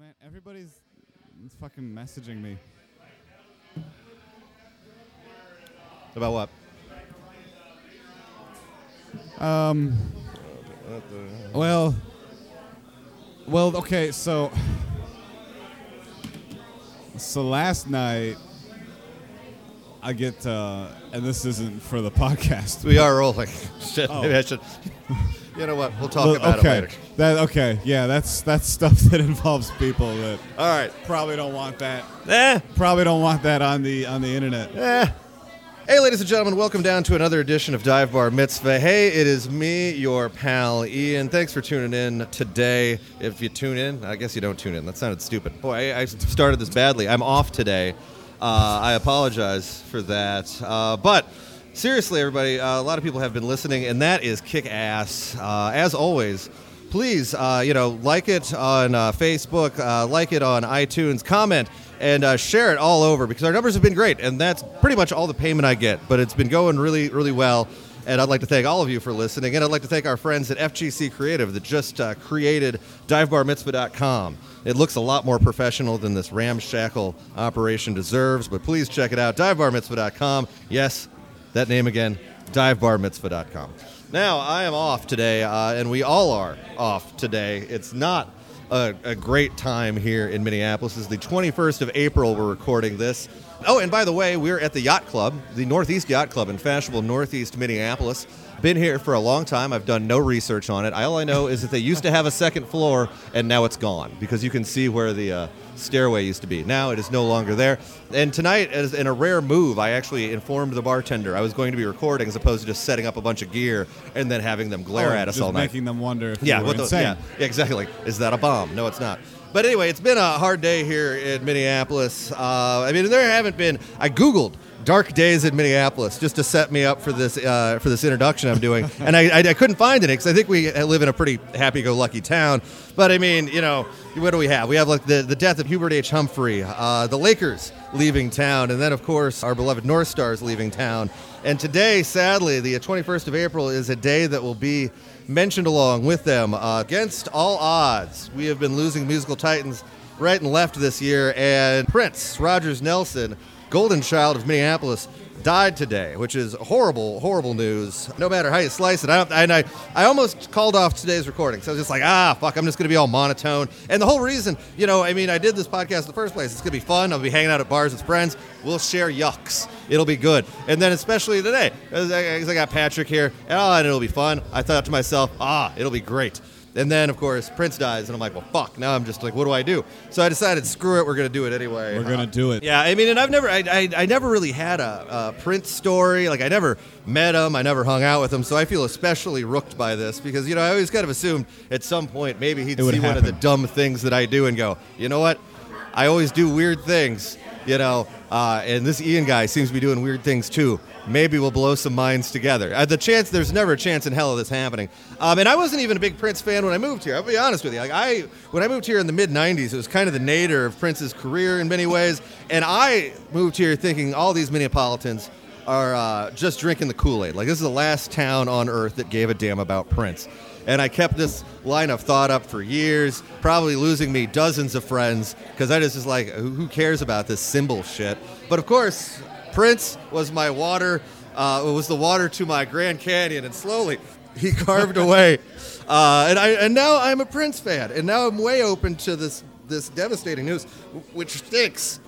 man, everybody's fucking messaging me. About what? Um. Well. Well, okay, so. So last night, I get, uh, and this isn't for the podcast. We are rolling. Shit, Oh. maybe I should. You know what? We'll talk Well, about okay, it later. that okay, yeah, that's that's stuff that involves people that All right. probably don't want that. Eh. Probably don't want that on the on the internet. Eh. Hey, ladies and gentlemen, welcome down to another edition of Dive Bar Mitzvah. Hey, it is me, your pal Ian. Thanks for tuning in today. If you tune in, I guess you don't tune in. That sounded stupid. Boy, I, I started this badly. I'm off today. Uh, I apologize for that. Uh, but seriously, everybody, uh, a lot of people have been listening, and that is kick ass. Uh, as always, please, uh, you know, like it on uh, Facebook, uh, like it on iTunes, comment, and uh, share it all over because our numbers have been great, and that's pretty much all the payment I get. But it's been going really, really well. And I'd like to thank all of you for listening, and I'd like to thank our friends at FGC Creative that just uh, created DiveBarMitzvah.com. It looks a lot more professional than this ramshackle operation deserves, but please check it out. DiveBarMitzvah.com. Yes, that name again, divebarmitzvah.com. Now, I am off today, uh, and we all are off today. It's not a, a great time here in Minneapolis. It's the 21st of April we're recording this. Oh, and by the way, we're at the Yacht Club, the Northeast Yacht Club in fashionable Northeast Minneapolis. Been here for a long time. I've done no research on it. All I know is that they used to have a second floor, and now it's gone because you can see where the uh, stairway used to be. Now it is no longer there. And tonight, as in a rare move, I actually informed the bartender I was going to be recording as opposed to just setting up a bunch of gear and then having them glare Or at us all night. making them wonder Yeah, what the, yeah, yeah, exactly. Is that a bomb? No, it's not. But anyway, it's been a hard day here in Minneapolis. Uh, I mean, there haven't been. I googled dark days in Minneapolis just to set me up for this uh, for this introduction I'm doing, and I, I, I couldn't find any because I think we live in a pretty happy-go-lucky town. But I mean, you know, what do we have? We have like the, the death of Hubert H. Humphrey, uh, the Lakers leaving town, and then of course our beloved North Stars leaving town. And today, sadly, the 21st of April is a day that will be mentioned along with them. Uh, against all odds, we have been losing musical titans right and left this year, and Prince Rogers Nelson, golden child of Minneapolis, died today, which is horrible, horrible news. No matter how you slice it, I, and I, I almost called off today's recording. So I was just like, ah, fuck, I'm just to be all monotone. And the whole reason, you know, I mean, I did this podcast in the first place. It's to be fun. I'll be hanging out at bars with friends. We'll share yucks. It'll be good. And then especially today, because I, got Patrick here, oh, and it'll be fun. I thought to myself, ah, it'll be great. And then, of course, Prince dies, and I'm like, well, fuck. Now I'm just like, what do I do? So I decided, screw it, we're gonna do it anyway. We're gonna do it. Yeah, I mean, and I've never, I, I, I never really had a, a Prince story. Like, I never met him, I never hung out with him, so I feel especially rooked by this because you know I always kind of assumed at some point maybe he'd see one of the dumb things that I do and go, you know what? I always do weird things, you know. Uh, and this Ian guy seems to be doing weird things too. Maybe we'll blow some minds together. Uh, the chance, there's never a chance in hell of this happening. Um, and I wasn't even a big Prince fan when I moved here. I'll be honest with you. Like I, when I moved here in the mid '90s, it was kind of the nadir of Prince's career in many ways. And I moved here thinking all these Minneapolitans are uh, just drinking the Kool-Aid. Like this is the last town on earth that gave a damn about Prince. And I kept this line of thought up for years, probably losing me dozens of friends because I just was like, who cares about this symbol shit? But of course, Prince was my water. Uh, it was the water to my Grand Canyon, and slowly he carved away. Uh, and I and now I'm a Prince fan, and now I'm way open to this this devastating news, which stinks.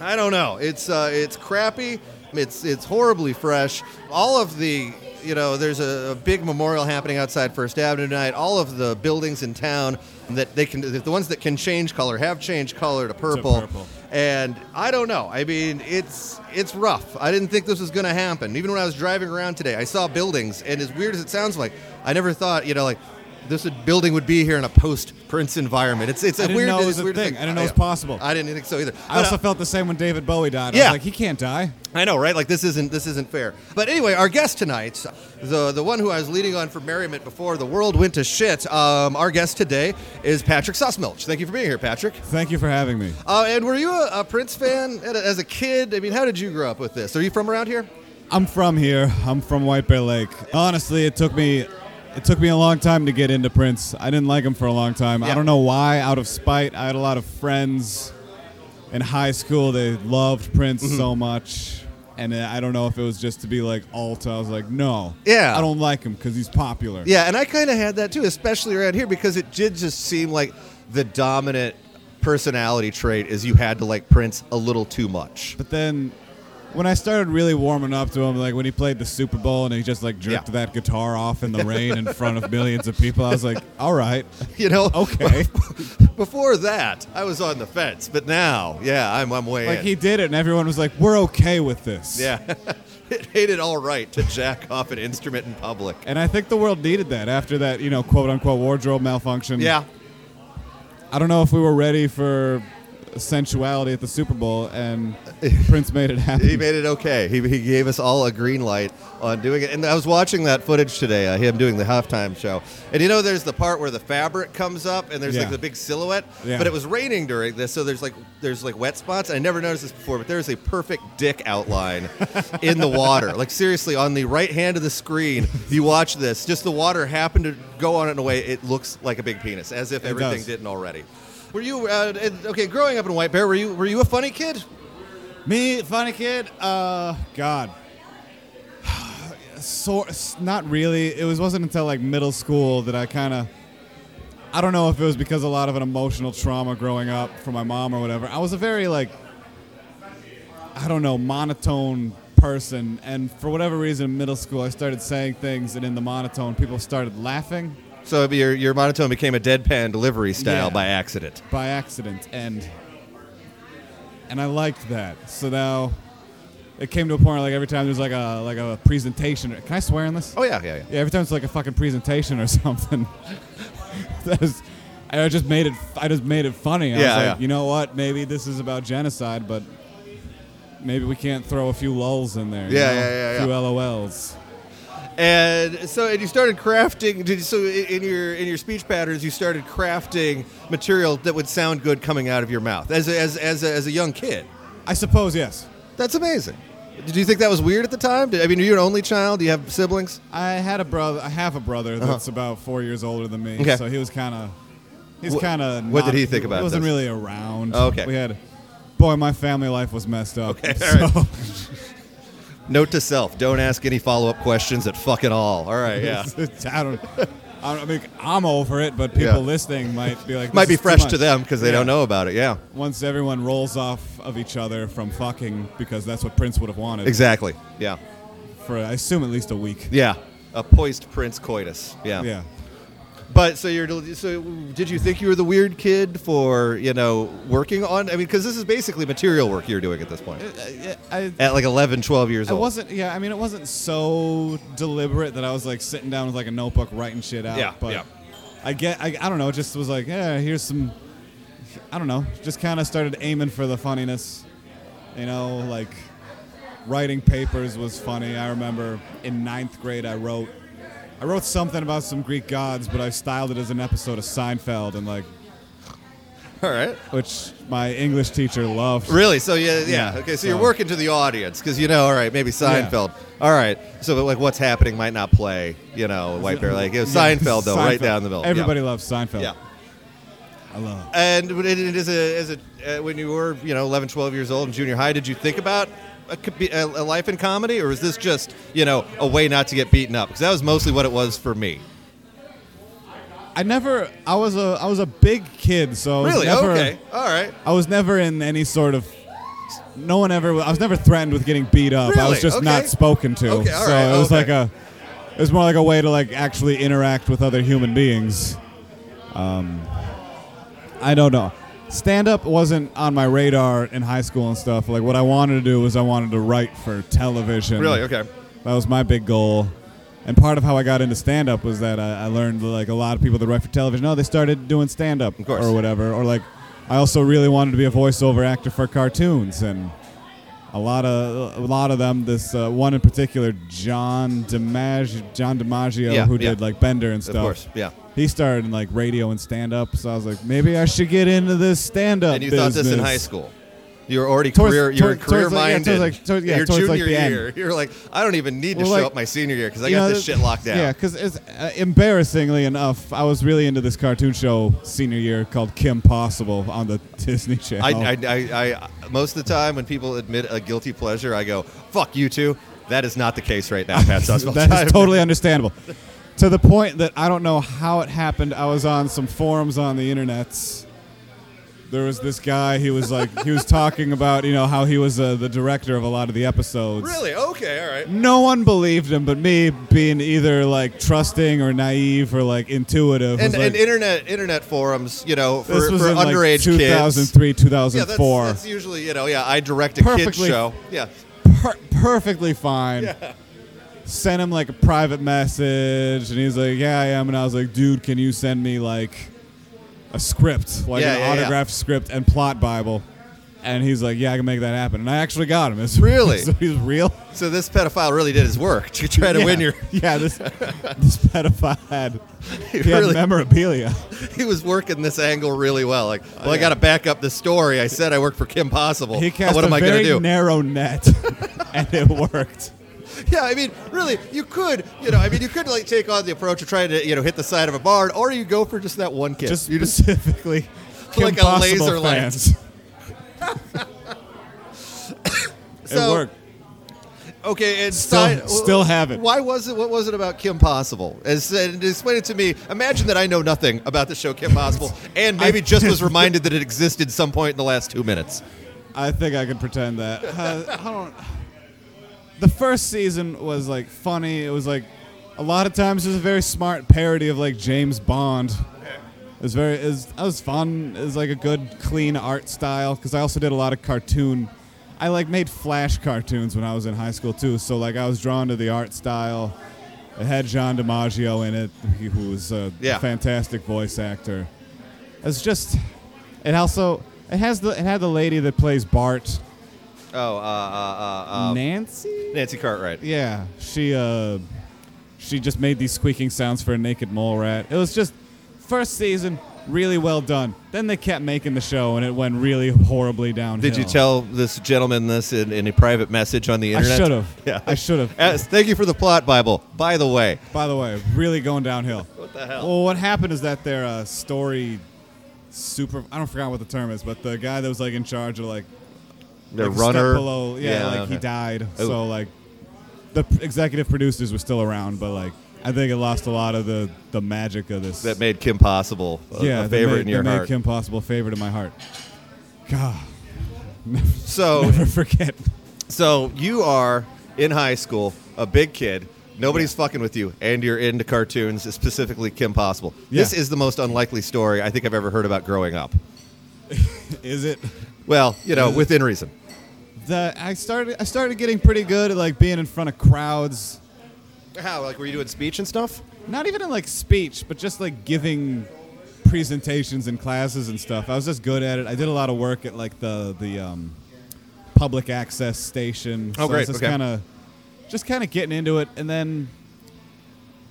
I don't know. It's uh, it's crappy. It's it's horribly fresh. All of the you know, there's a, a big memorial happening outside First Avenue tonight. All of the buildings in town that they can, the ones that can change color, have changed color to purple. purple. And I don't know. I mean, it's it's rough. I didn't think this was going to happen. Even when I was driving around today, I saw buildings, and as weird as it sounds like, I never thought, you know, like this building would be here in a post Prince environment. It's it's a I didn't weird. know it was a weird thing. to I didn't know it was possible. I didn't think so either. I But, also uh, felt the same when David Bowie died. I Yeah. was like, he can't die. I know, right? Like this isn't this isn't fair. But anyway, our guest tonight, the the one who I was leading on for merriment before the world went to shit. Um, our guest today is Patrick Sussmilch. Thank you for being here, Patrick. Thank you for having me. Uh, and were you a, a Prince fan as a kid? I mean, how did you grow up with this? Are you from around here? I'm from here. I'm from White Bear Lake. Honestly, it took me it took me a long time to get into Prince. I didn't like him for a long time. Yeah. I don't know why. Out of spite, I had a lot of friends in high school. They loved Prince Mm-hmm. so much, and I don't know if it was just to be like alt. I was like, no, Yeah. I don't like him because he's popular. Yeah, and I kind of had that too, especially around here because it did just seem like the dominant personality trait is you had to like Prince a little too much. But then when I started really warming up to him, like when he played the Super Bowl and he just like jerked Yeah. that guitar off in the rain in front of millions of people, I was like, all right, You know, okay. Before that, I was on the fence, but now, yeah, I'm I'm way like in. he did it, and everyone was like, we're okay with this. yeah, it made it all right to jack off an instrument in public. And I think the world needed that after that, you know, quote unquote wardrobe malfunction. Yeah, I don't know if we were ready for sensuality at the Super Bowl, and Prince made it happen. he made it okay. He, he gave us all a green light on doing it. And I was watching that footage today, uh, him doing the halftime show. And you know, there's the part where the fabric comes up and there's Yeah. like the big silhouette. Yeah. But it was raining during this, so there's like there's like wet spots. I never noticed this before, but there's a perfect dick outline in the water. Like seriously, on the right hand of the screen, you watch this. Just the water happened to go on it in a way it looks like a big penis, as if It everything does. didn't already. Were you uh, okay? Growing up in White Bear, were you were you a funny kid? Me, funny kid. Uh, God. So, not really. It was wasn't until like middle school that I kind of. I don't know if it was because a lot of an emotional trauma growing up from my mom or whatever. I was a very like. I don't know monotone person, and for whatever reason, in middle school, I started saying things, and in the monotone, people started laughing So your your monotone became a deadpan delivery style Yeah. by accident. by accident, and and I liked that. So now it came to a point where like every time there's like a like a presentation. Can I swear in this? Oh yeah, yeah, yeah. Yeah, every time it's like a fucking presentation or something. that I just made it. I just made it funny. I Yeah, was like, yeah. you know what? Maybe this is about genocide, but maybe we can't throw a few lulls in there. you Yeah, know? yeah, yeah, A few. LOLs. And so and you started crafting. Did you, so in your in your speech patterns, you started crafting material that would sound good coming out of your mouth as a, as as a, as a young kid. I suppose yes. That's amazing. Did you think that was weird at the time? Did, I mean, are you an only child? Do you have siblings? I had a brother. I have a brother that's about four years older than me. Uh-huh. Okay. So he was kind of. He's kind of. what did he think about that? He wasn't this? really around. Oh, okay. We had. Boy, my family life was messed up. Okay, So, all Note to self: Don't ask any follow up questions at fucking all. All right, yeah. I don't. I, don't, I mean, I'm over it, but people Yeah. listening might be like, Might "This be is too fresh to much." them because they Yeah. don't know about it. Yeah, Once everyone rolls off of each other from fucking, because that's what Prince would have wanted exactly. Yeah, for, I assume, at least a week. yeah. A poised prince coitus. Yeah. Yeah. But so you're so did you think you were the weird kid for you know working on? I mean, because this is basically material work you're doing at this point Uh, I, at like 11, 12 years I old. wasn't. Yeah, I mean, it wasn't so deliberate that I was like sitting down with like a notebook writing shit out. Yeah, but yeah. I get. I, I don't know. It just was like, yeah, here's some. I don't know. Just kind of started aiming for the funniness. You know, like writing papers was funny. I remember in ninth grade, I wrote. I wrote something about some Greek gods, but I styled it as an episode of Seinfeld, and like, All right. which my English teacher loved. Really? So yeah, yeah. Yeah, Okay, so, you're working to the audience because you know, all right, maybe Seinfeld. All right. So like, what's happening might not play. You know, White Bear. Like it was Yeah, Seinfeld though, right Seinfeld. down the middle. Everybody Yeah. loves Seinfeld. Yeah. I love. it. And it is a, as a uh, when you were you know 11, 12 years old in junior high, did you think about a, a, a life in comedy, or is this just you know a way not to get beaten up? Because that was mostly what it was for me. I never. I was a. I was a big kid, so Really? Never, okay. All right. I was never in any sort of. No one ever. I was never threatened with getting beat up. I was just Okay. not spoken to. Okay, all so right, it was okay. like a. It was more like a way to like actually interact with other human beings. Um, I don't know. Stand up wasn't on my radar in high school and stuff. Like what I wanted to do was I wanted to write for television. Really? Okay. That was my big goal. And part of how I got into stand up was that I, I learned like a lot of people that write for television, oh, they started doing stand up or whatever. Or like I also really wanted to be a voiceover actor for cartoons and a lot of a lot of them. This uh, one in particular, John DiMaggio, John DiMaggio, Yeah, who yeah. did like Bender and Of stuff. course. Yeah. He started in like radio and stand up, so I was like, maybe I should get into this stand up. And you thought this in high school. You're already Towards- career. You're toward- towards career like- yeah, minded. towards yeah, your towards like junior end. year. You're like, I don't even need to Well, show like- up my senior year because I got know, this shit locked down. Yeah, because it's uh, embarrassingly enough, I was really into this cartoon show senior year called Kim Possible on the Disney Channel. I, I, I, I, most of the time when people admit a guilty pleasure, I go, "Fuck you too." That is not the case right now, Pat Suswell. that is totally understandable. to the point that I don't know how it happened. I was on some forums on the internet. There was this guy. He was like, he was talking about, you know, how he was uh, the director of a lot of the episodes. really okay. All right. No one believed him, but me being either like trusting or naive or like intuitive. And, like, and internet internet forums, you know, for, this was for in like underage 2003, kids. Yeah, that's, that's usually you know, yeah. I direct a kids Perfectly- show. Yeah, per- perfectly fine. Yeah. Sent him like a private message, and he's like, "Yeah, I am." And I was like, "Dude, can you send me like a script, like Yeah, an yeah, yeah. autographed script and plot bible?" And he's like, "Yeah, I can make that happen." And I actually got him. It's, Really? so he's real. So this pedophile really did his work to try to yeah. win your. yeah. This this pedophile had He he had really- memorabilia. He was working this angle really well. Like, oh, well, I got to back up the story. I said I worked for Kim Possible. He cast what a am I going very to do? narrow net, and it worked. Yeah, I mean, really, you could, you know, I mean, you could like take on the approach of trying to, you know, hit the side of a barn, or you go for just that one kid. Just you just specifically, Like a laser fans. So- it worked. okay, and Still- side- still have it. Why was it? What was it about Kim Possible? As, uh, explain it to me. Imagine that I know nothing about the show Kim Possible, and maybe I- just was reminded that it existed some point in the last two minutes. I think I can pretend that. Uh, I don't. The first season was like funny. It was like a lot of times it was a very smart parody of like James Bond. It was very. It was, it was fun. It was like a good, clean art style. Because I also did a lot of cartoon. I like made flash cartoons when I was in high school too. So like I was drawn to the art style. It had John DiMaggio in it, who was uh, a Yeah. fantastic voice actor. It's just. It also. It has the. It had the lady that plays Bart. Oh, uh, uh, uh, uh, Nancy. Nancy Cartwright. Yeah, she uh, she just made these squeaking sounds for a naked mole rat. It was just first season really well done. Then they kept making the show, and it went really horribly downhill. Did you tell this gentleman this in, in a private message on the internet? I internet? should have. Yeah. I should have. Uh, thank you for the plot Bible. By the way, By the way, really going downhill. what the hell? Well, what happened is that their uh, story super. I don't forget what the term is, but the guy that was like in charge of like the like, runner. below, yeah, like he died. Oh. So like the executive producers were still around, but like I think it lost a lot of the the magic of this. That made Kim Possible a, yeah, a favorite made, in your they made heart. Kim Possible a favorite in my heart. God, so, never forget. so you are in high school, a big kid. Nobody's fucking with you, and you're into cartoons, specifically Kim Possible. This is the most unlikely story I think I've ever heard about growing up. Is it Well, you know, within reason. That I started? I started getting pretty good at like being in front of crowds. How? Like, were you doing speech and stuff? Not even in like speech, but just like giving presentations in classes and stuff. I was just good at it. I did a lot of work at like the the um, public access station. Oh, so I great. was just Okay. kind of just kind of getting into it, and then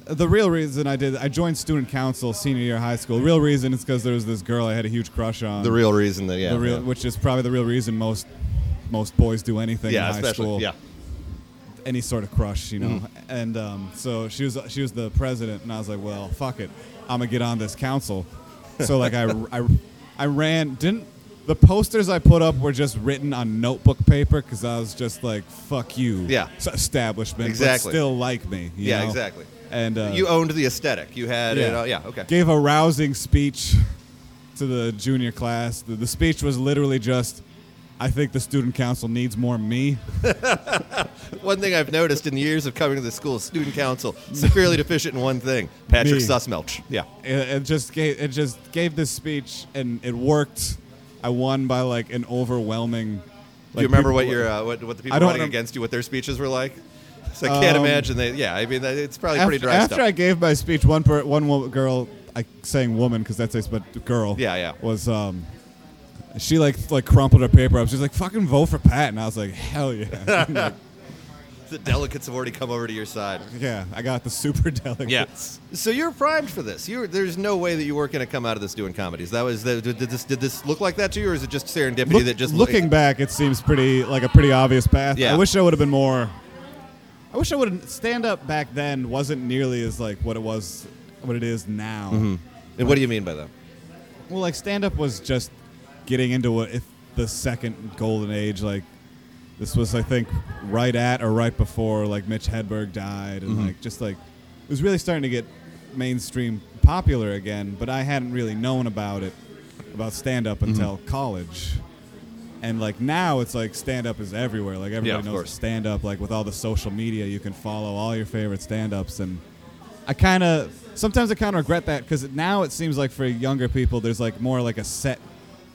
the real reason I did I joined student council senior year of high school. real reason is because there was this girl I had a huge crush on. The real reason that, yeah. the real, yeah. which is probably the real reason most most boys do anything yeah, in high especially. school Yeah. any sort of crush, you know. Mm-hmm. And um, so she was she was the president, and I was like, well, fuck it, I'm gonna get on this council. So like I, I, I ran. Didn't the posters I put up were just written on notebook paper because I was just like, fuck you, Yeah. establishment, Exactly. but still like me, you Yeah, know? exactly. And uh, you owned the aesthetic. You had it. uh, yeah, okay. Gave a rousing speech to the junior class. The, the speech was literally just. I think the student council needs more me. One thing I've noticed in the years of coming to the school, student council, severely deficient in one thing Patrick Me. Sussmilch. Yeah. it, it just gave it just gave this speech and it worked. I won by like an overwhelming. Do like, you remember what your uh, what, what the people running against you, what their speeches were like? So I can't Um, imagine they. Yeah, I mean it's probably after, pretty dry after stuff. I gave my speech, one per, one girl, I saying woman because that's a but girl. Yeah, yeah. Was um, she like like crumpled her paper up? She's like, "Fucking vote for Pat," and I was like, "Hell yeah!" Like, the delegates have already come over to your side. Yeah, I got the super delegates. Yeah. So you're primed for this. You there's no way that you weren't going to come out of this doing comedies. That was the, did this did this look like that to you, or is it just serendipity Look- that just looking back, it seems pretty like a pretty obvious path. Yeah. I wish I would have been more. I wish I would have stand up back then wasn't nearly as like what it was, what it is now. Mm-hmm. And what do you mean by that? Well, like stand up was just getting into what if the second golden age. Like this was, I think, right at or right before like Mitch Hedberg died, and mm-hmm. like just like it was really starting to get mainstream popular again. But I hadn't really known about it about stand up mm-hmm. until college. And like now, it's like stand up is everywhere. Like everybody of knows stand up. Like with all the social media, you can follow all your favorite stand ups. And I kind of sometimes I kind of regret that because now it seems like for younger people, there's like more like a set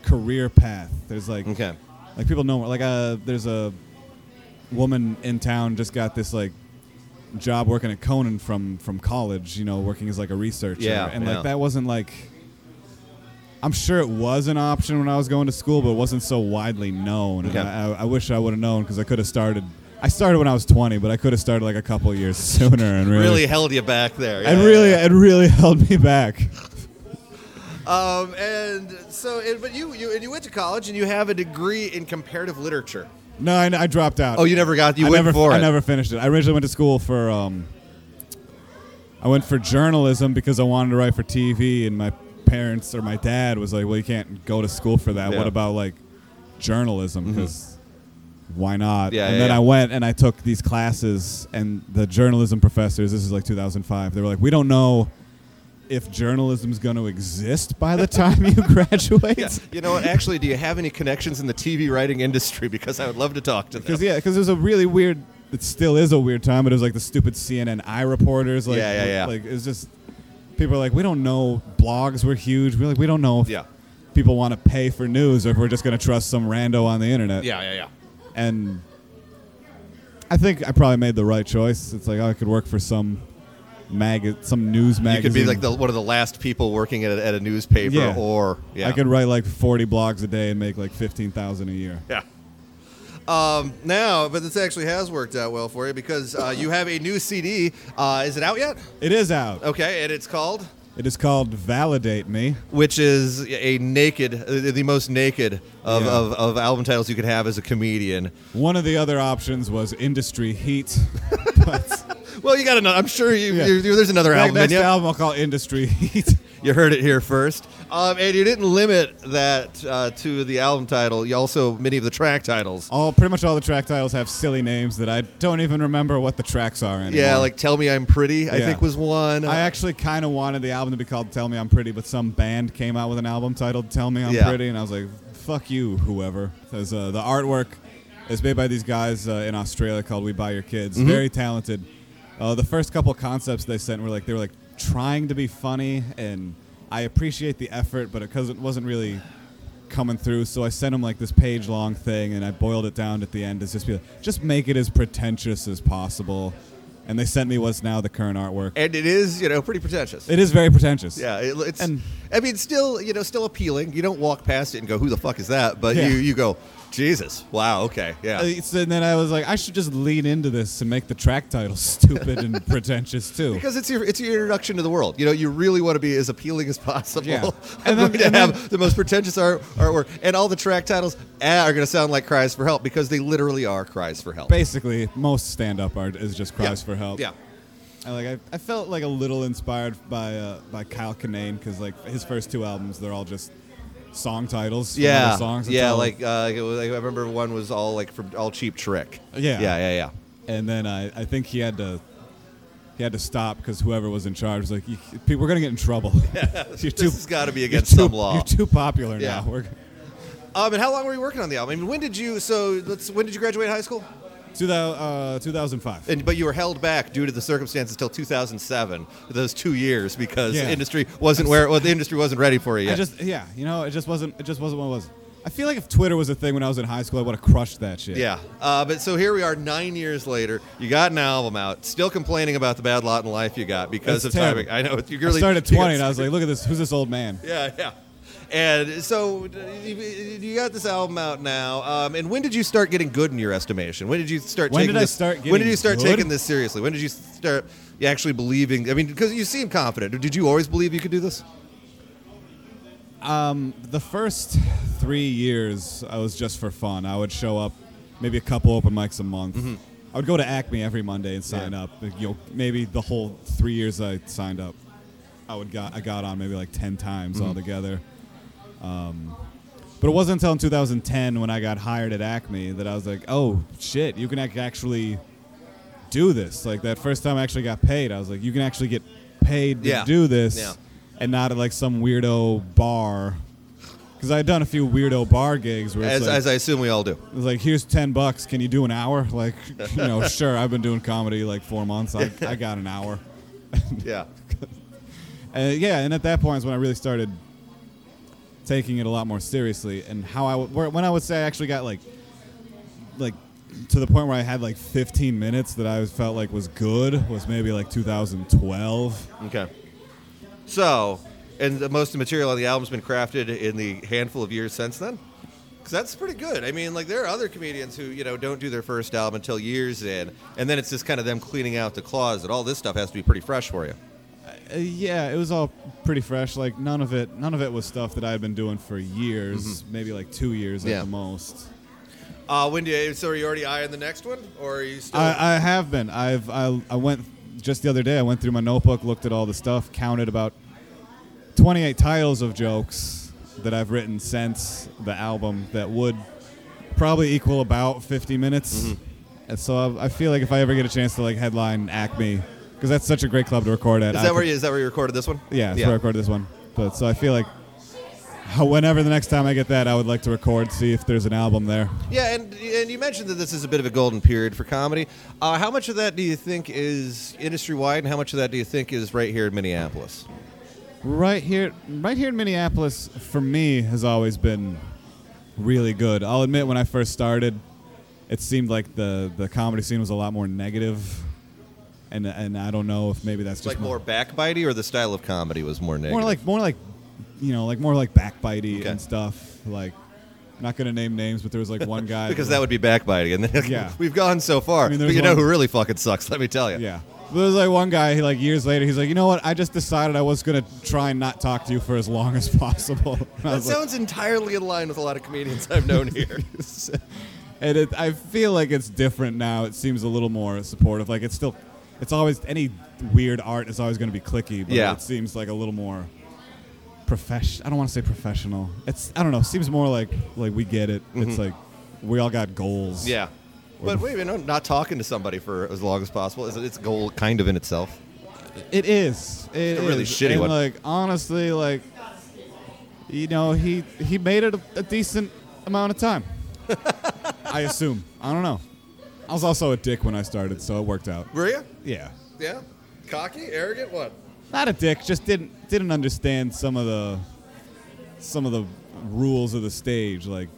career path. There's like Okay. like people know like uh there's a woman in town just got this like job working at Conan from from college. You know, working as like a researcher. Yeah, and yeah. like that wasn't like. I'm sure it was an option when I was going to school, but it wasn't so widely known. Okay. I, I, wish I would have known because I could have started. I started when I was 20, but I could have started like a couple years sooner and really, Really held you back there. and Yeah, really, yeah, it really held me back. Um, and so, and, but you, you, and you went to college and you have a degree in comparative literature. No, I, I dropped out. Oh, you never got, you I went never, for I it. never finished it. I originally went to school for. Um, I went for journalism because I wanted to write for TV, and my parents or my dad was like, "Well, you can't go to school for that. Yeah. Mm-hmm. What about like journalism? Because why not?" Yeah, and yeah, then yeah. I went and I took these classes, and the journalism professors. This is like 2005. They were like, "We don't know." If journalism's going to exist by the time you graduate, Yeah. You know what? Actually, do you have any connections in the TV writing industry? Because I would love to talk to them. Because yeah, because it was a really weird. It still is a weird time, but it was like the stupid CNN iReporters. Like, Yeah, yeah, yeah. Like it's just people are like, we don't know. Blogs were huge. We're like, we don't know if Yeah. people want to pay for news or if we're just going to trust some rando on the internet. Yeah, yeah, yeah. And I think I probably made the right choice. It's like oh, I could work for some mag, some news magazine. You could be like the, one of the last people working at a, at a newspaper, Yeah. or yeah, I could write like 40 blogs a day and make like 15,000 a year. Yeah. Um, now, but this actually has worked out well for you because uh, you have a new CD. Uh, is it out yet? It is out. Okay, and it's called, It is called Validate Me. which is a naked, uh, the most naked of, Yeah. of, of album titles you could have as a comedian. One of the other options was Industry Heat. but Well, you got another. I'm sure you, Yeah. you, you- there's another album next you. album I'll call Industry Heat. You heard it here first. Um, and you didn't limit that uh, to the album title. You also many of the track titles. all pretty much all the track titles have silly names that I don't even remember what the tracks are anymore. Yeah, like "Tell Me I'm Pretty." I Yeah. think was one. I actually kind of wanted the album to be called Tell Me I'm Pretty, but some band came out with an album titled Tell Me I'm Yeah. Pretty, and I was like, fuck you, whoever. Because uh, the artwork is made by these guys uh, in Australia called We Buy Your Kids. Mm-hmm. Very talented. Uh, the first couple concepts they sent were like, they were like trying to be funny, and I appreciate the effort, but because it wasn't really coming through, so I sent them like this page long thing, and I boiled it down at the end to just be like, just make it as pretentious as possible. And they sent me what's now the current artwork. and it is, you know, pretty pretentious. It is very pretentious. Yeah, it, it's. And- I mean, still, you know, still appealing. You don't walk past it and go, "Who the fuck is that?" But Yeah. you, you go, "Jesus, wow, okay, yeah." Uh, so then I was like, I should just lean into this and make the track title stupid and pretentious too. because it's your it's your introduction to the world. You know, you really want to be as appealing as possible. Yeah. And then- going to and have then- the most pretentious art, artwork, and all the track titles ah, are going to sound like cries for help because they literally are cries for help. Basically, most stand-up art is just cries Yeah. for help. Yeah. I, like I, I felt like a little inspired by uh, by Kyle Kinane because like his first two albums, they're all just song titles. Yeah, songs. Yeah. all- Like, uh, it was- like, I remember one was all like from all cheap trick. Yeah. yeah, yeah, yeah. and then I, I think he had to he had to stop because whoever was in charge was like, people, we're gonna get in trouble. you're This has got to be against too- some law. You're too popular Yeah. now. We're, Um, and how long were you working on the album? I mean, when did you? So let's. When did you graduate high school? 2000, uh, 2005. And but you were held back due to the circumstances till 2007. Those two years because Yeah. the industry wasn't where. Well, the industry wasn't ready for you I yet. just yeah, you know, it just wasn't it just wasn't what it was. I feel like if Twitter was a thing when I was in high school, I would have crushed that shit. yeah. Uh, but so here we are, nine years later. You got an album out, still complaining about the bad lot in life you got because of terrible. timing. I know. You I started at 20 and I was like, look at this, who's this old man? Yeah, yeah. And so you got this album out now. Um, and when did you start getting good in your estimation? When did you start? When taking did I this, start When did you start good? taking this seriously? When did you start actually believing? I mean, because you seem confident. Did you always believe you could do this? Um, the first three years, I was just for fun. I would show up, maybe a couple open mics a month. I would go to Acme every Monday and sign Mm-hmm. Yeah. up. You know, maybe the whole three years I signed up, I would got I got on maybe like ten times Mm-hmm. altogether. Um, but it wasn't until in 2010 when I got hired at Acme that I was like, oh shit, you can actually do this. Like that first time I actually got paid, I was like, you can actually get paid to Yeah. do this, Yeah. and not at like some weirdo bar. Because I had done a few weirdo bar gigs where it's As, like, as I assume we all do. it was like, here's ten bucks. Can you do an hour? Like, you know, sure. I've been doing comedy like four months. I, I got an hour. Yeah. Uh, yeah, and at that point is when I really started taking it a lot more seriously, and how I w- when I would say I actually got like, like to the point where I had like 15 minutes that I felt like was good was maybe like 2012. Okay. So, and the most of the material on the album's been crafted in the handful of years since then? Because that's pretty good. I mean, like, there are other comedians who, you know, don't do their first album until years in, and then it's just kind of them cleaning out the closet. All this stuff has to be pretty fresh for you. Uh, yeah, it was all pretty fresh. Like none of it, none of it was stuff that I had been doing for years, maybe like two years Yeah. at the most. Uh, when do you, so are you already eyeing the next one? Or are you still. I, I have been. I've I, I went just the other day. I went through my notebook, looked at all the stuff, counted about 28 titles of jokes that I've written since the album that would probably equal about 50 minutes. And so I, I feel like if I ever get a chance to like headline Acme, because that's such a great club to record at. is I that where you, is that where you recorded this one? yeah, that's where I recorded this one. But so I feel like whenever the next time I get that, I would like to record, see if there's an album there. Yeah, and and you mentioned that this is a bit of a golden period for comedy. Uh, how much of that do you think is industry wide, and how much of that do you think is right here in Minneapolis? Right here, right here in Minneapolis, for me, has always been really good. I'll admit, when I first started, it seemed like the the comedy scene was a lot more negative, and and I don't know if maybe that's just like more backbitey, or the style of comedy was more negative. more like more like you know like more like backbitey Okay. and stuff. Like, I'm not gonna name names, but there was like one guy because that would be backbiting, and then Yeah. we've gone so far. I mean, but there's you know who really fucking sucks? Let me tell you. Yeah. There was like one guy, he like years later, he's like, you know what? I just decided I was gonna try and not talk to you for as long as possible. That was like- sounds entirely in line with a lot of comedians I've known here. and it, I feel like it's different now. It seems a little more supportive. Like it's still, it's always any weird art is always going to be cliquey, but Yeah. it seems like a little more professional. I don't want to say professional. It's I don't know. Seems more like like we get it. It's like we all got goals. Mm-hmm. yeah. But wait, you know, not talking to somebody for as long as possible is its goal kind of in itself. It is. It a really is. shitty and one. Like honestly, like you know, he he made it a, a decent amount of time. I assume. I don't know. I was also a dick when I started, so it worked out. Were you? Yeah. Yeah. Cocky, arrogant, what? Not a dick, just didn't didn't understand some of the some of the rules of the stage, like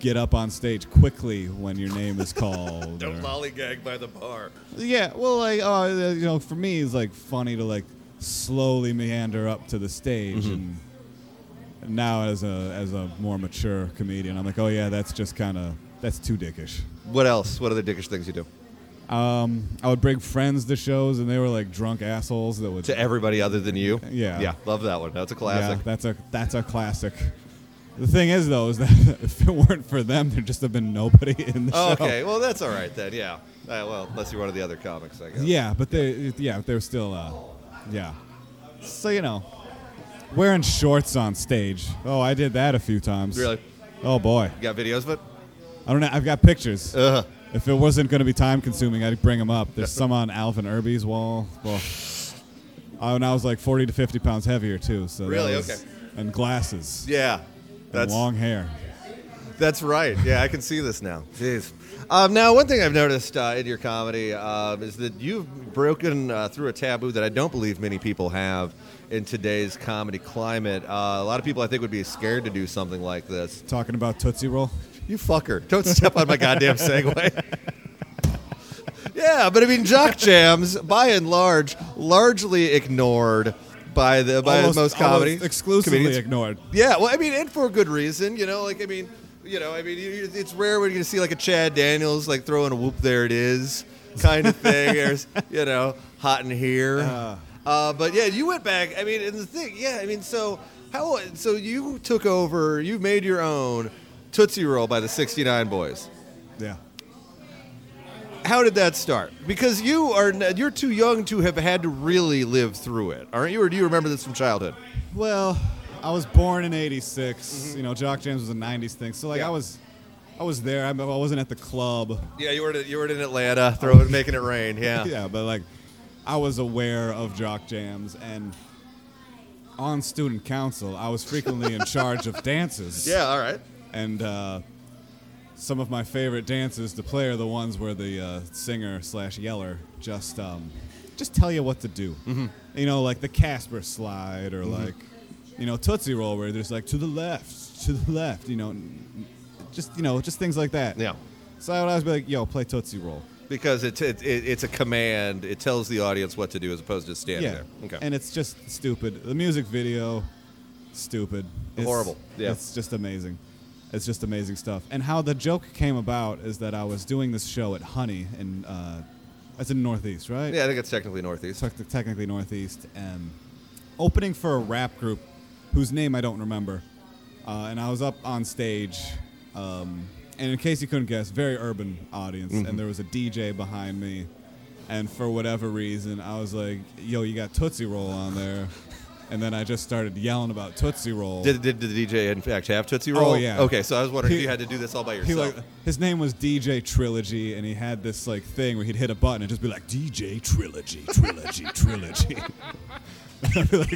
get up on stage quickly when your name is called. Don't or- lollygag by the bar. Yeah, well, like, oh, uh, you know, for me, it's like funny to like slowly meander up to the stage, and now as a as a more mature comedian, I'm like, oh yeah, that's just kind of that's too dickish. What else? What other dickish things you do? Um, I would bring friends to shows, and they were like drunk assholes that would. To everybody other than you? Yeah. Yeah, love that one. That's a classic. Yeah, that's a that's a classic. The thing is, though, is that if it weren't for them, there'd just have been nobody in the Oh, show. okay, well that's all right then. Yeah. Uh, well, unless you're one of the other comics, I guess. Yeah, but they yeah they were still uh, yeah. So you know, wearing shorts on stage. Oh, I did that a few times. Really? Oh boy, You got videos of it? I don't know. I've got pictures. Uh, if it wasn't going to be time consuming, I'd bring them up. There's some on Alvin Irby's wall. Well, oh, and I was like 40 to 50 pounds heavier too. So Really? was- Okay. And glasses. yeah. And That's long hair. That's right. Yeah, I can see this now. Jeez. Um, now, one thing I've noticed uh, in your comedy um, is that you've broken uh, through a taboo that I don't believe many people have in today's comedy climate. Uh, a lot of people, I think, would be scared to do something like this. Talking about Tootsie Roll. You fucker! Don't step on my goddamn segue. yeah, but I mean, jock jams, by and large, largely ignored by the by Almost- most comedy exclusively comedians. ignored. Yeah, well, I mean, and for a good reason, you know. Like, I mean, you know, I mean, it's rare when you see like a Chad Daniels like throwing a whoop. There it is, kind of thing. There's, you know, hot in here. Uh. Uh, but yeah, you went back. I mean, and the thing, yeah, I mean, so how? So you took over. You made your own Tootsie Roll by the '69 Boys. Yeah. How did that start? Because you are you're too young to have had to really live through it, aren't you? Or do you remember this from childhood? Well, I was born in '86. You know, Jock Jams was a '90s thing, so like Mm-hmm. Yeah. I was, I was there. I, I wasn't at the club. Yeah, you were you were in Atlanta, throwing making it rain. Yeah. yeah, but like I was aware of Jock Jams and on student council, I was frequently in charge of dances. Yeah. All right. And uh, some of my favorite dances to play are the ones where the uh, singer slash yeller just um, just tell you what to do. Mm-hmm. You know, like the Casper slide, or like you know Tootsie Roll, where there's like to the left, to the left. You know, just you know, just things like that. Yeah. So I would always be like, "Yo, play Tootsie Roll." Because it's it, it, it's a command. It tells the audience what to do as opposed to standing yeah. there. Okay. And it's just stupid. The music video, stupid. It's, Horrible. Yeah. It's just amazing. It's just amazing stuff. And how the joke came about is that I was doing this show at Honey in, uh, that's in Northeast, right? yeah, I think it's technically northeast. Tec- technically Northeast, and opening for a rap group whose name I don't remember. Uh, and I was up on stage, um, and in case you couldn't guess, very urban audience, Mm-hmm. and there was a DJ behind me. And for whatever reason, I was like, "Yo, you got Tootsie Roll on there," and then I just started yelling about Tootsie Roll. Did, did, did the DJ in fact have Tootsie Roll? Oh, yeah. Okay, so I was wondering if you had to do this all by he yourself. like his name was DJ Trilogy, and he had this like thing where he'd hit a button and just be like DJ Trilogy, Trilogy, Trilogy. I'd be like,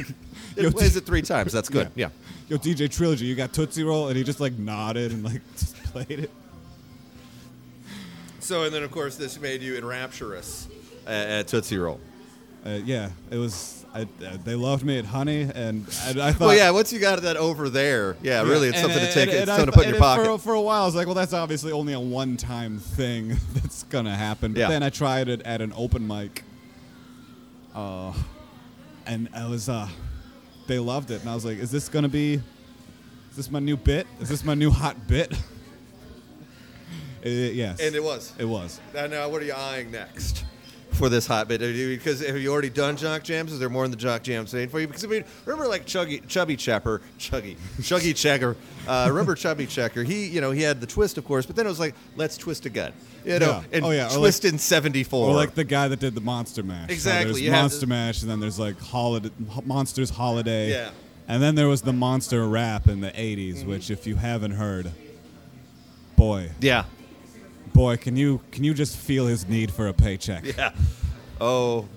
it plays it three times. That's good. Yeah. Yo, DJ Trilogy, you got Tootsie Roll, and he just like nodded and like just played it. So and then of course this made you enrapturous at, at Tootsie Roll. Uh, yeah, it was. I, uh, they loved me at Honey, and I, I thought. Well, yeah. Once you got that over there, yeah, really, it's And- something to take. and it's something to put in your pocket. For, for a while, I was like, well, that's obviously only a one-time thing that's gonna happen. But Yeah. then I tried it at an open mic, uh, and I was. Uh, they loved it, and I was like, is this gonna be? Is this my new bit? Is this my new hot bit? It- yes. and it was. It was. Now, now, what are you eyeing next for this hot bit? Because have you already done Jock Jams? Is there more in the Jock Jams saying for you? Because I mean, remember like Chuggy, Chubby Chepper, Chuggy, Chuggy Checker. Uh, remember Chubby Checker? He, you know, he had the twist, of course, but then it was like, let's twist again. You know, Yeah. and Oh, yeah, twist in '74. Or like the guy that did the Monster Mash. So Exactly, have Monster this- Mash, and then there's like holiday, Monsters Holiday. Yeah. And then there was the Monster Rap in the '80s, Mm-hmm. which, if you haven't heard, boy, yeah, boy, can you can you just feel his need for a paycheck? yeah. Oh,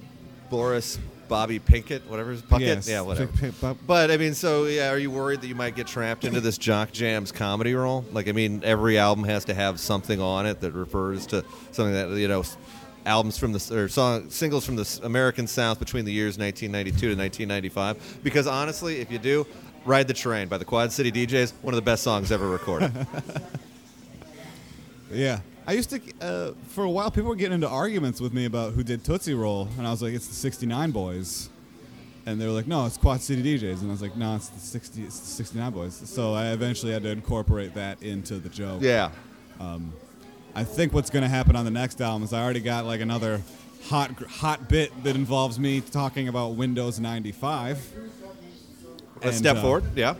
Boris, Bobby Pinkett, whatever his Puckett. Yes. Yeah, whatever. Pick- pick- bu- But I mean, so yeah, are you worried that you might get trapped into this Jock Jams comedy role? Like, I mean, every album has to have something on it that refers to something that you know, albums from the or song singles from the American South between the years 1992 to 1995. Because honestly, if you do, "Ride the Train" by the Quad City DJs, one of the best songs ever recorded. Yeah. I used to, uh, for a while, people were getting into arguments with me about who did Tootsie Roll, and I was like, it's the 69 Boys. And they were like, no, it's Quad City DJs. And I was like, no, it's the 60, it's the 69 Boys. So I eventually had to incorporate that into the joke. yeah. I think what's going to happen on the next album is I already got like another hot hot bit that involves me talking about Windows 95. A And, step uh, forward, yeah.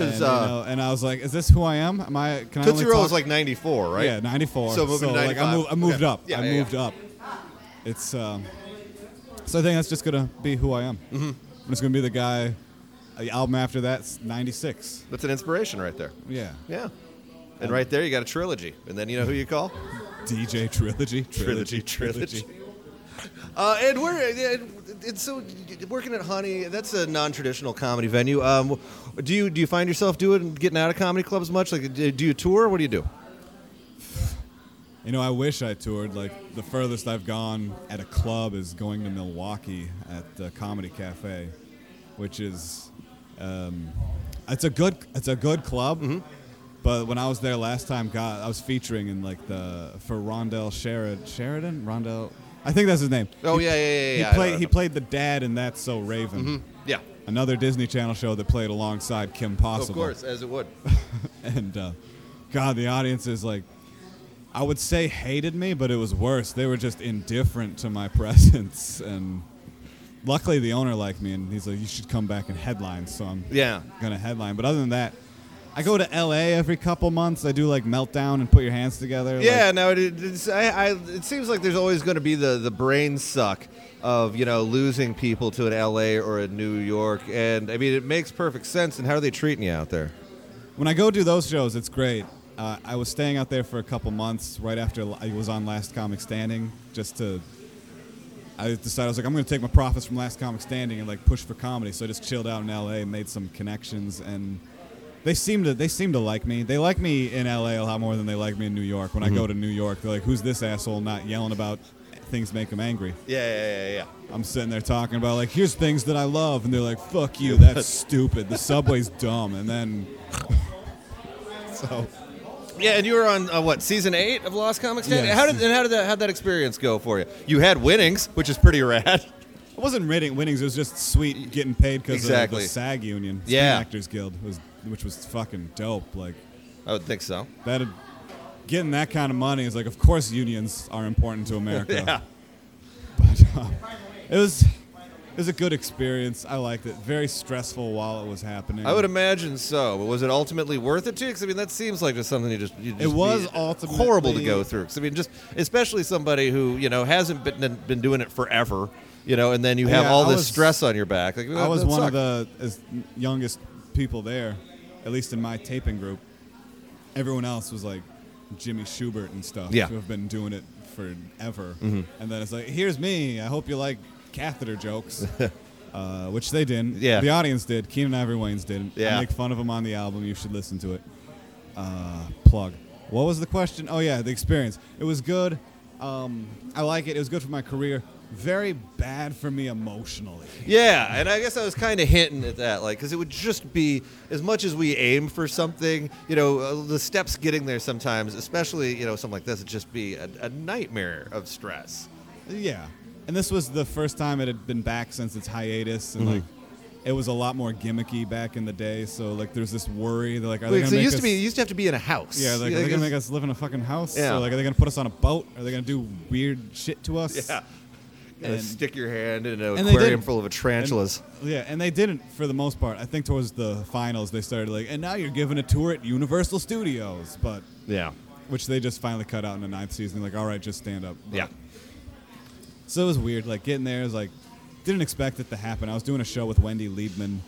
And, Because you uh, know, and I was like, is this who I am? Am I? Can I Tootsie only Roll is like 94, right? Yeah, 94. So to like, I, 95. move, I moved Okay. up. Yeah, I yeah, moved yeah. up. It's um, so I think that's just gonna be who I am. Mm-hmm. I'm just gonna be the guy. The album after that's 96. That's an inspiration right there. Yeah. Yeah. And right there, you got a trilogy. And then you know who you call? DJ Trilogy. Trilogy, trilogy. Uh, and we're and, and so working at Honey. That's a non-traditional comedy venue. Um, do you do you find yourself doing getting out of comedy clubs much? Like, do you tour? Or what do you do? You know, I wish I toured. Like the furthest I've gone at a club is going to Milwaukee at the Comedy Cafe, which is um, it's a good it's a good club. Mm-hmm. But when I was there last time, God, I was featuring in like the for Rondell Sheridan. Sheridan, Rondell. I think that's his name. Oh He- yeah, yeah, yeah. He yeah. played he played the dad in That's So Raven. Yeah. Another Disney Channel show that played alongside Kim Possible. Of course, as it would. and uh, God, the audience is like, I would say hated me, but it was worse. They were just indifferent to my presence, and luckily the owner liked me, and he's like, "You should come back and headline." So I'm Yeah. gonna headline. But other than that, I go to LA every couple months. I do like meltdown and put your hands together. like- Yeah, no, it, it's, I, I, it seems like there's always going to be the, the brain suck of you know losing people to an L.A. or a New York, and I mean it makes perfect sense. And how are they treating you out there? when I go do those shows, it's great. Uh, I was staying out there for a couple months right after I was on Last Comic Standing, just to. I decided I was like, I'm going to take my profits from Last Comic Standing and like push for comedy. So I just chilled out in LA, and made some connections, and they seem to they seem to like me. They like me in LA a lot more than they like me in New York. When I go to New York, they're like, "Who's this asshole not yelling about things make them angry?" Yeah, yeah, yeah, yeah. I'm sitting there talking about like, here's things that I love, and they're like, "Fuck you, that's stupid. The subway's dumb." And then, so Yeah, and you were on uh, what season eight of Last Comic Standing? Yes. How did and how did that how did that experience go for you? You had winnings, which is pretty rad. it wasn't winning, winnings. It was just sweet getting paid because Exactly. of the SAG union, Screen Yeah. Actors Guild, was which was fucking dope. Like I would think so. that, getting that kind of money is like, of course, unions are important to America. Yeah. But um, it was. It was a good experience. I liked it. Very stressful while it was happening. I would imagine so, but was it ultimately worth it too? Because I mean, that seems like just something you just, you just was be ultimately- horrible to go through. 'Cause, I mean, just especially somebody who you know hasn't been been doing it forever, you know, and then you have Yeah, all I this was- stress on your back. Like, I was one sucked. of the as youngest people there, at least in my taping group. Everyone else was like Jimmy Shubert and stuff, Yeah. Mm-hmm. who have been doing it forever. And then it's like, here's me. I hope you like catheter jokes, uh, which they didn't. Yeah. the audience did. Keenen Ivory Wayans did. Yeah. I make fun of him on the album. You should listen to it. Uh, plug. What was the question? Oh yeah, the experience. It was good. Um, I like it. It was good for my career. Very bad for me emotionally. Yeah, and I guess I was kind of hinting at that, like, because it would just be as much as we aim for something, you know, uh, the steps getting there sometimes, especially you know something like this, would just be a, a nightmare of stress. Yeah, and this was the first time it had been back since its hiatus, Mm-hmm. and like it was a lot more gimmicky back in the day. So like, there's this worry. They're like, are they gonna so it make used us? to be, you used to have to be in a house. yeah, like, are they gonna make us live in a fucking house? Yeah. So, like, are they gonna put us on a boat? Are they gonna do weird shit to us? Yeah. And And- stick your hand in an aquarium full of tarantulas. Yeah, and they didn't for the most part. I think towards the finals they started like, and now you're giving a tour at Universal Studios, but yeah. which they just finally cut out in the ninth season. Like, all right, just stand up. But- Yeah. So it was weird. Like getting there is like, didn't expect it to happen. I was doing a show with Wendy Liebman.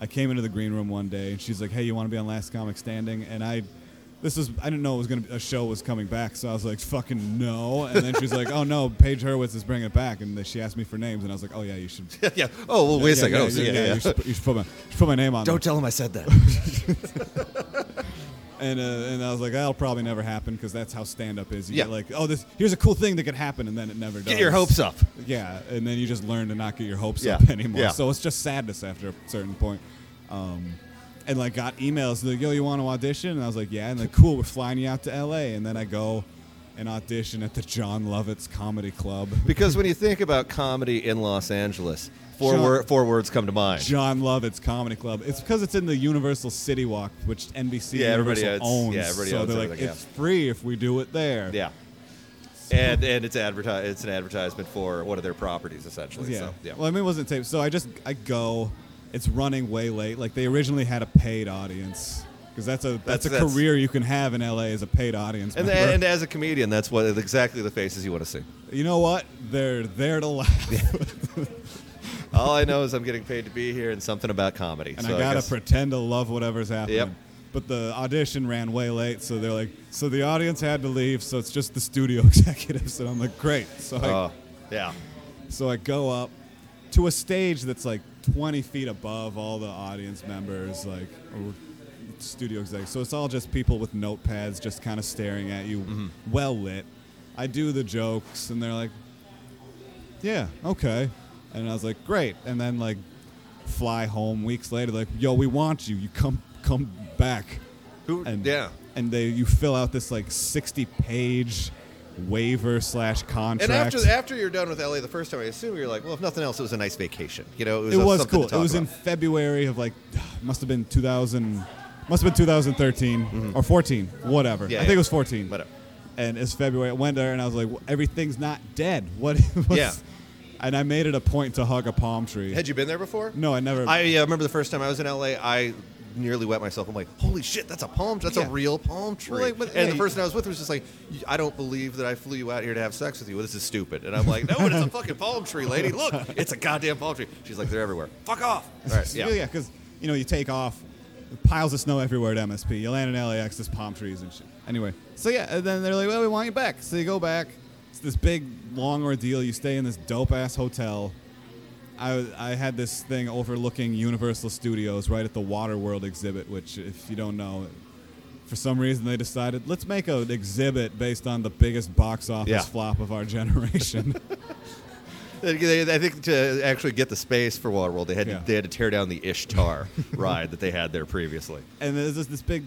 I came into the green room one day and she's like, "Hey, you want to be on Last Comic Standing?" And I, this was I didn't know it was gonna be, a show was coming back, so I was like, "Fucking no!" And then she's like, "Oh no, Page Hurwitz is bringing it back," and then she asked me for names, and I was like, "Oh yeah, you should." yeah. Oh, well, wait a yeah, second. yeah, oh, yeah, yeah, yeah. You, should put, you should put my, should put my name on. Don't tell him I said that. And uh, and I was like, that'll probably never happen because that's how stand up is. You Yeah. get like, oh, this here's a cool thing that could happen, and then it never does. Get your hopes up. Yeah, and then you just learn to not get your hopes Yeah, up anymore. yeah. So it's just sadness after a certain point. Um, and like got emails like, yo, you want to audition? And I was like, yeah. And like, cool, we're flying you out to L.A. And then I go and audition at the Jon Lovitz Comedy Club. Because when you think about comedy in Los Angeles, four, John- wor- four words come to mind. Jon Lovitz Comedy Club. It's because it's in the Universal City Walk, which NBC Yeah, everybody owns- owns. yeah, everybody so owns they're like, everything, it's free if we do it there. Yeah. And and it's advertise it's an advertisement for one of their properties essentially. Yeah. So, yeah. Well, I mean, it wasn't taped. So I just I go. It's running way late. Like they originally had a paid audience because that's a That's- that's, a that's- career you can have in LA as a paid audience. and, member. and as a comedian, that's what exactly the faces you want to see. you know what? They're there to laugh, All I know is I'm getting paid to be here and something about comedy. and so I gotta guess- pretend to love whatever's happening. Yep. But the audition ran way late, so they're like, so the audience had to leave, so it's just the studio executives, and I'm like, great. So I Oh, yeah. So I go up to a stage that's like 20 feet above all the audience members, like or studio execs. So it's all just people with notepads, just kind of staring at you, Mm-hmm. well lit. I do the jokes, and they're like, "Yeah, okay," and I was like, "Great." And then like, fly home weeks later, like, "Yo, we want you. You come come back." Who? And yeah. and they you fill out this like 60 page waiver slash contract. And after after you're done with LA the first time, I assume you're like, well, if nothing else, it was a nice vacation. You know, it was, it was cool. It was in. February of like, must have been 2000, must have been 2013 or 14, whatever. Mm-hmm. Yeah, I think it was 14. Whatever. And it's February. I went there and I was like, "Well, everything's not dead. What? what's-" Yeah. And I made it a point to hug a palm tree. Had you been there before? no, I never. I uh, remember the first time I was in LA, I nearly wet myself. I'm like, holy shit, that's a palm. That's Yeah. a real palm tree. Well, like, but, and the person I was with was just like, I don't believe that I flew you out here to have sex with you. This is stupid. And I'm like, no, it is a fucking palm tree, lady. Look, it's a goddamn palm tree. She's like, they're everywhere. Fuck off. All right, yeah, yeah. yeah, because you know you take off, piles of snow everywhere at MSP. You land in LAX, there's palm trees and shit. Anyway, so yeah, and then they're like, "Well, we want you back." So you go back. It's this big, long ordeal. You stay in this dope ass hotel. I, I had this thing overlooking Universal Studios right at the Waterworld exhibit, which, if you don't know, for some reason they decided let's make an exhibit based on the biggest box office Yeah. flop of our generation. I think to actually get the space for Waterworld, they had Yeah. to, they had to tear down the Ishtar ride that they had there previously. and there's just this big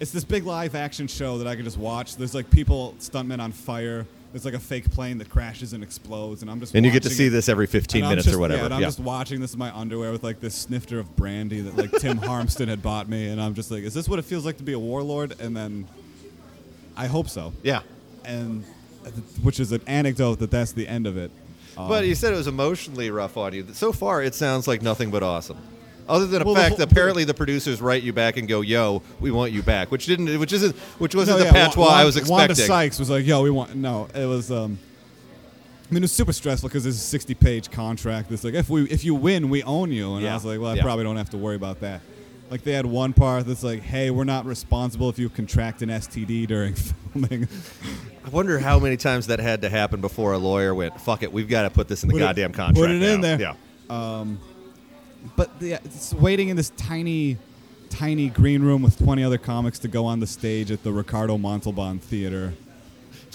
it's this big live action show that I can just watch. There's like people stuntmen on fire. There's like a fake plane that crashes and explodes, and I'm just And you get to see it. this every 15 And minutes just- or whatever. Yeah, and I'm Yeah. just watching this in my underwear with like this snifter of brandy that like Tim Harmston had bought me, and I'm just like, is this what it feels like to be a warlord? And then I hope so. yeah. And which is an anecdote that that's the end of it. Um, But you said it was emotionally rough on you. So far, it sounds like nothing but awesome. Other than the Well, the fact whole- that apparently the producers write you back and go, "Yo, we want you back," which didn't, which isn't, which wasn't No, the yeah, patois Wa- I was expecting. Wanda. Sykes was like, "Yo, we want." No, it was. Um, I mean, it was super stressful because it's a 60-page contract. It's like if we if you win, we own you, and Yeah, I was like, well, I yeah. probably don't have to worry about that. Like they had one part that's like, hey, we're not responsible if you contract an STD during filming. I wonder how many times that had to happen before a lawyer went, "Fuck it, we've got to put this in the Put it- goddamn contract." put it in there. Yeah. But yeah, it's waiting in this tiny, tiny green room with 20 other comics to go on the stage at the Ricardo Montalban Theater,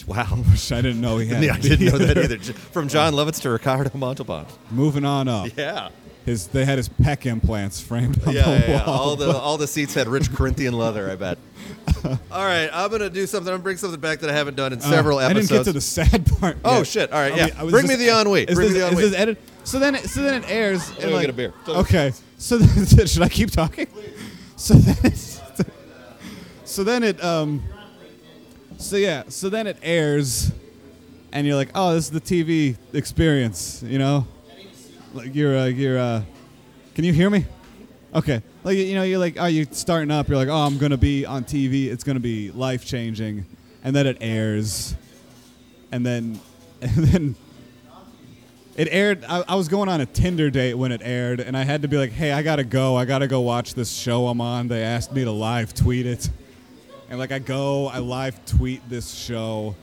Wow. which I didn't know he had. Yeah, I didn't know that either. From Jon Lovitz to Ricardo Montalban. Moving on up. Yeah. His they had his peck implants framed on Yeah, the yeah, yeah. All the all the seats had rich Corinthian leather. I bet. all right, I'm gonna do something. I'm gonna bring something back that I haven't done in Uh, several I episodes. didn't get to the sad part. Oh, shit. All right, I yeah. mean, I was Bring me the ennui. Is Bring this, me the is this edit? So then, it, so then it airs. me and get like, a beer. Okay. So then, should I keep talking? So then, so then it um. So yeah. So then it airs, and you're like, oh, this is the TV experience. You know, like you're uh, you're uh, can you hear me? Okay. Like you know, you're like, oh, you're starting up. You're like, oh, I'm gonna be on TV. It's gonna be life changing, and then it airs, and then, and then, it aired. I, I was going on a Tinder date when it aired, and I had to be like, hey, I gotta go. I gotta go watch this show I'm on. They asked me to live tweet it, and like I go, I live tweet this show,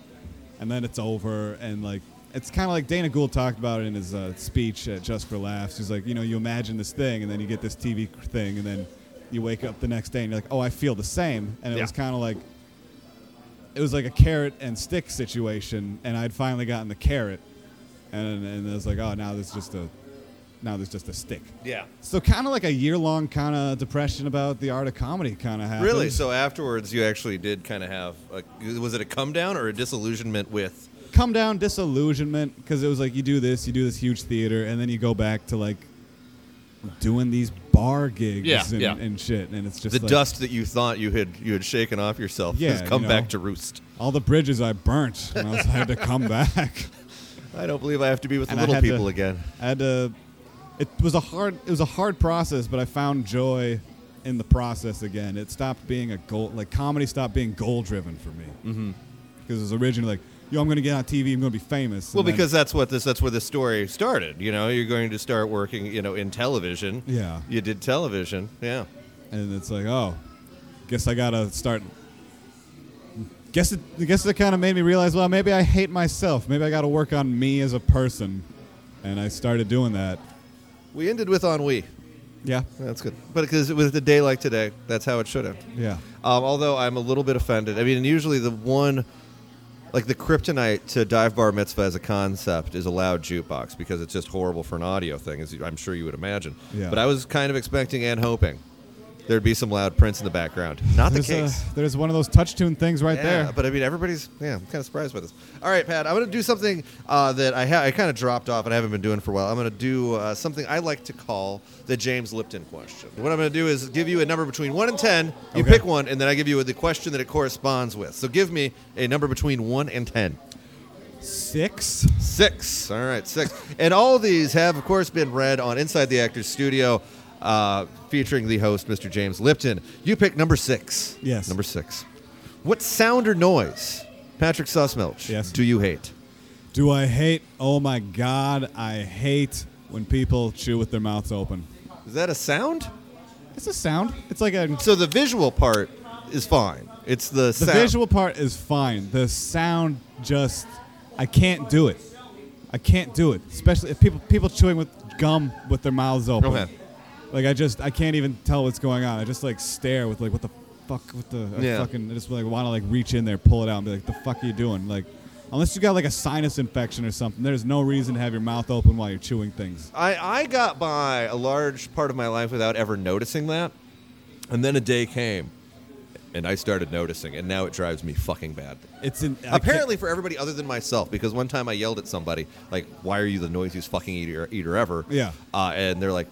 and then it's over, and like. It's kind of like Dana Gould talked about it in his uh, speech at Just for Laughs. He's like, you know, you imagine this thing, and then you get this TV thing, and then you wake up the next day, and you're like, oh, I feel the same. And it Yeah. was kind of like, it was like a carrot and stick situation, and I'd finally gotten the carrot, and and it was like, oh, now there's just a, now there's just a stick. Yeah. So kind of like a year long kind of depression about the art of comedy kind of happened. Really? So afterwards, you actually did kind of have a, was it a come down or a disillusionment with? come down disillusionment because it was like you do this, you do this huge theater, and then you go back to like doing these bar gigs Yeah, and, yeah. and shit, and it's just the like, dust that you thought you had you had shaken off yourself Yeah, has come you know. back to roost. all the bridges I burnt, and I was, I had to come back. I don't believe I have to be with the And I little had to- people again. I had to. It was a hard. It was a hard process, but I found joy in the process again. It stopped being a goal. Like comedy stopped being goal driven for me. Mm-hmm. Because it was originally like, yo, I'm gonna get on TV. I'm gonna be famous. Well, then- because that's what this that's where the story started. You know, you're going to start working, you know, in television. Yeah. You did television. Yeah. and it's like, oh, guess I gotta start. Guess it. I guess it kind of made me realize, well, maybe I hate myself. Maybe I got to work on me as a person, and I started doing that. We ended with ennui. Yeah, That's good. But because with a day like today, that's how it should end. yeah. Um, although I'm a little bit offended. I mean, usually the one, like the kryptonite to dive bar mitzvah as a concept is a loud jukebox because it's just horrible for an audio thing, as you- I'm sure you would imagine. Yeah. But I was kind of expecting and hoping there'd be some loud Prince in the background. Not the There's, a, case. there's one of those touch tune things right yeah, there. but I mean, everybody's yeah. I'm kind of surprised by this. All right, Pat, I'm going to do something uh, that I ha- I kind of dropped off and I haven't been doing for a while. I'm going to do uh, something I like to call the James Lipton question. What I'm going to do is give you a number between one and ten. You Okay. pick one, and then I give you the question that it corresponds with. So give me a number between one and ten. Six. Six. All right, six. and all these have, of course, been read on Inside the Actors Studio, uh, featuring the host, Mr. James Lipton. You pick number six. Yes. Number six. What sound or noise, Patrick Sussmilch, Yes. do you hate? Do I hate? Oh my God, I hate when people chew with their mouths open. Is that a sound? It's a sound. It's like a. So the visual part is fine. It's the, The sound. visual part is fine. The sound just. I can't do it. I can't do it. Especially if people people chewing with gum with their mouths open. Okay. Like I just I can't even tell what's going on. I just like stare with like what the fuck with the I Yeah. fucking I just like want to like reach in there, pull it out, and be like, the fuck are you doing? Like, unless you got like a sinus infection or something, there's no reason to have your mouth open while you're chewing things. I, I got by a large part of my life without ever noticing that. And then a day came, and I started noticing, and now it drives me fucking bad. It's in I can't- Apparently for everybody other than myself, because one time I yelled at somebody, like, "Why are you the noisiest fucking eater, eater ever?" Yeah. uh, and they're like,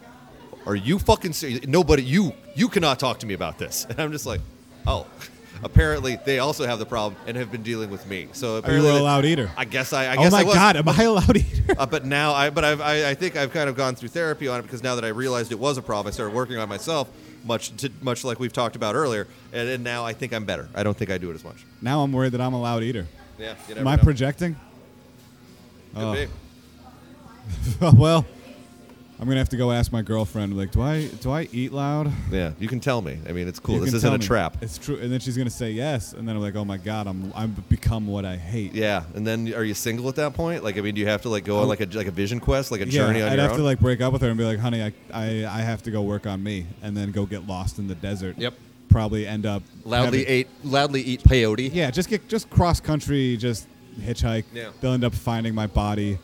"Are you fucking serious? Nobody, you you cannot talk to me about this." And I'm just like, "Oh." Apparently, they also have the problem and have been dealing with me. So Are you a loud eater? I guess I. I oh guess my I was. god, am I a loud eater? Uh, but now I, but I've, I, I think I've kind of gone through therapy on it because now that I realized it was a problem, I started working on myself, much to, much like we've talked about earlier, and, and now I think I'm better. I don't think I do it as much. now I'm worried that I'm a loud eater. Yeah, you Am I know. projecting? Could Oh. be. well, I'm gonna have to go ask my girlfriend. Like, do I do I eat loud? Yeah, you can tell me. I mean, it's cool. You This can isn't tell a me. trap. It's true, and then she's gonna say yes, and then I'm like, oh my god, I'm I'm become what I hate. Yeah, and then are you single at that point? Like, I mean, do you have to like go on Oh. like a like a vision quest, like a Yeah, journey on I'd your have own? to like break up with her and be like, honey, I, I I have to go work on me, and then go get lost in the desert. Yep. Probably end up loudly having- eat, loudly eat peyote. Yeah, just get just cross country, just hitchhike. Yeah. They'll end up finding my body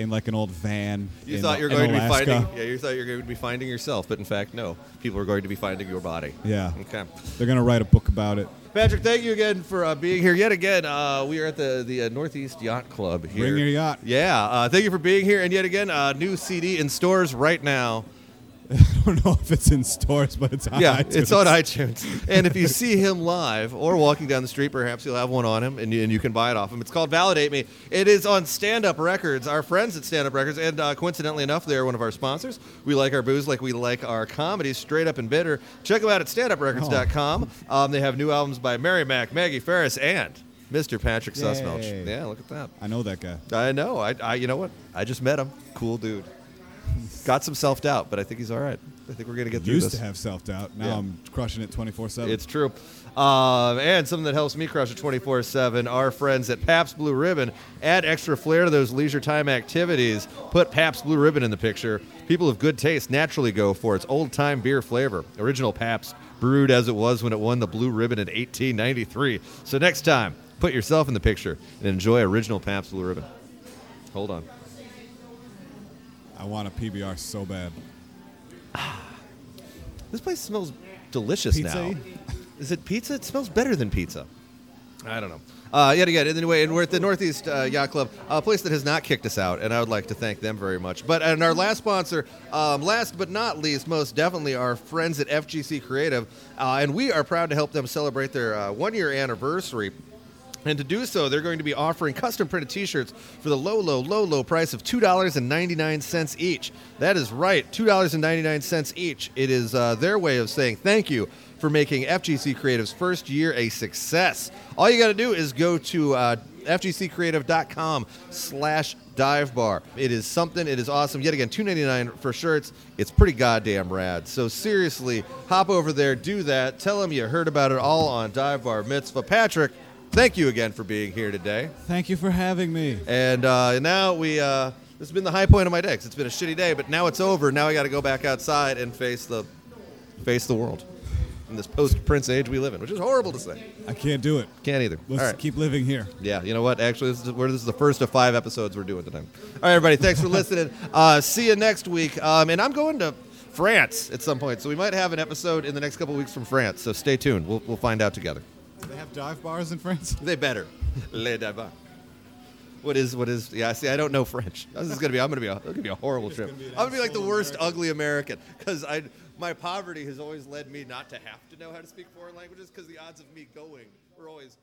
in like an old van. You in, thought you were going Alaska. to be finding. Yeah, you thought you were going to be finding yourself, but in fact, no. People are going to be finding your body. Yeah. Okay. They're gonna write a book about it. Patrick, thank you again for uh, being here yet again. Uh, we are at the the uh, Northeast Yacht Club here. Bring your yacht. Yeah, uh, thank you for being here, and yet again, uh, new CD in stores right now. I don't know if it's in stores, but it's on yeah, iTunes. it's on iTunes. And if you see him live or walking down the street, perhaps you'll have one on him, and you, and you can buy it off him. It's called Validate Me. It is on Stand Up Records, our friends at Stand Up Records, and uh, coincidentally enough, they're one of our sponsors. We like our booze like we like our comedy, straight up and bitter. Check them out at standuprecords.com. Um, they have new albums by Mary Mack, Maggie Faris, and Mr. Patrick Yay. Sussmilch. Yeah, look at that. I know that guy. I know. I, I, you know what? I just met him. Cool dude. Got some self doubt, but I think he's all right. I think we're gonna get through this Used this. to have self doubt. Now Yeah. I'm crushing it 24 seven. It's true. Um, and something that helps me crush it 24 7, our friends at Pabst Blue Ribbon add extra flair to those leisure time activities. Put Pabst Blue Ribbon in the picture. People of good taste naturally go for its old time beer flavor. Original Pabst, brewed as it was when it won the Blue Ribbon in 1893. So next time, put yourself in the picture and enjoy original Pabst Blue Ribbon. Hold on. I want a PBR so bad. This place smells delicious Pizza-y? now. Is it pizza? It smells better than pizza. I don't know. Uh, yet again, anyway, and we're at the Northeast uh, Yacht Club, a place that has not kicked us out, and I would like to thank them very much. But and our last sponsor, um, last but not least, most definitely our friends at FGC Creative, uh, and we are proud to help them celebrate their uh, one-year anniversary. And to do so, they're going to be offering custom printed t shirts for the low, low, low, low price of $2.99 each. That is right, $2.99 each. It is uh, their way of saying thank you for making FGC Creative's first year a success. All you got to do is go to uh, fgccreative.com slash dive bar. It is something. It is awesome. Yet again, $2.99 for shirts. It's pretty goddamn rad. So seriously, hop over there, do that. Tell them you heard about it all on Dive Bar Mitzvah. Patrick, thank you again for being here today. Thank you for having me. And uh, now we. Uh, this has been the high point of my day it's been a shitty day, but now it's over. Now I got to go back outside and face the face the world in this post Prince age we live in, which is horrible to say. I can't do it. Can't either. Let's All right. keep living here. Yeah, you know what? Actually, this is, this is the first of five episodes we're doing tonight. All right, everybody, thanks for listening. Uh, see you next week. Um, and I'm going to France at some point. So we might have an episode in the next couple weeks from France. So stay tuned. We'll, we'll find out together. Do they have dive bars in France? They better. Le débat. What is what is? Yeah, see, I don't know French. This is gonna be. I'm gonna be. A, it's gonna be a horrible trip. gonna I'm gonna be like the worst American. ugly American because I my poverty has always led me not to have to know how to speak foreign languages because the odds of me going were always.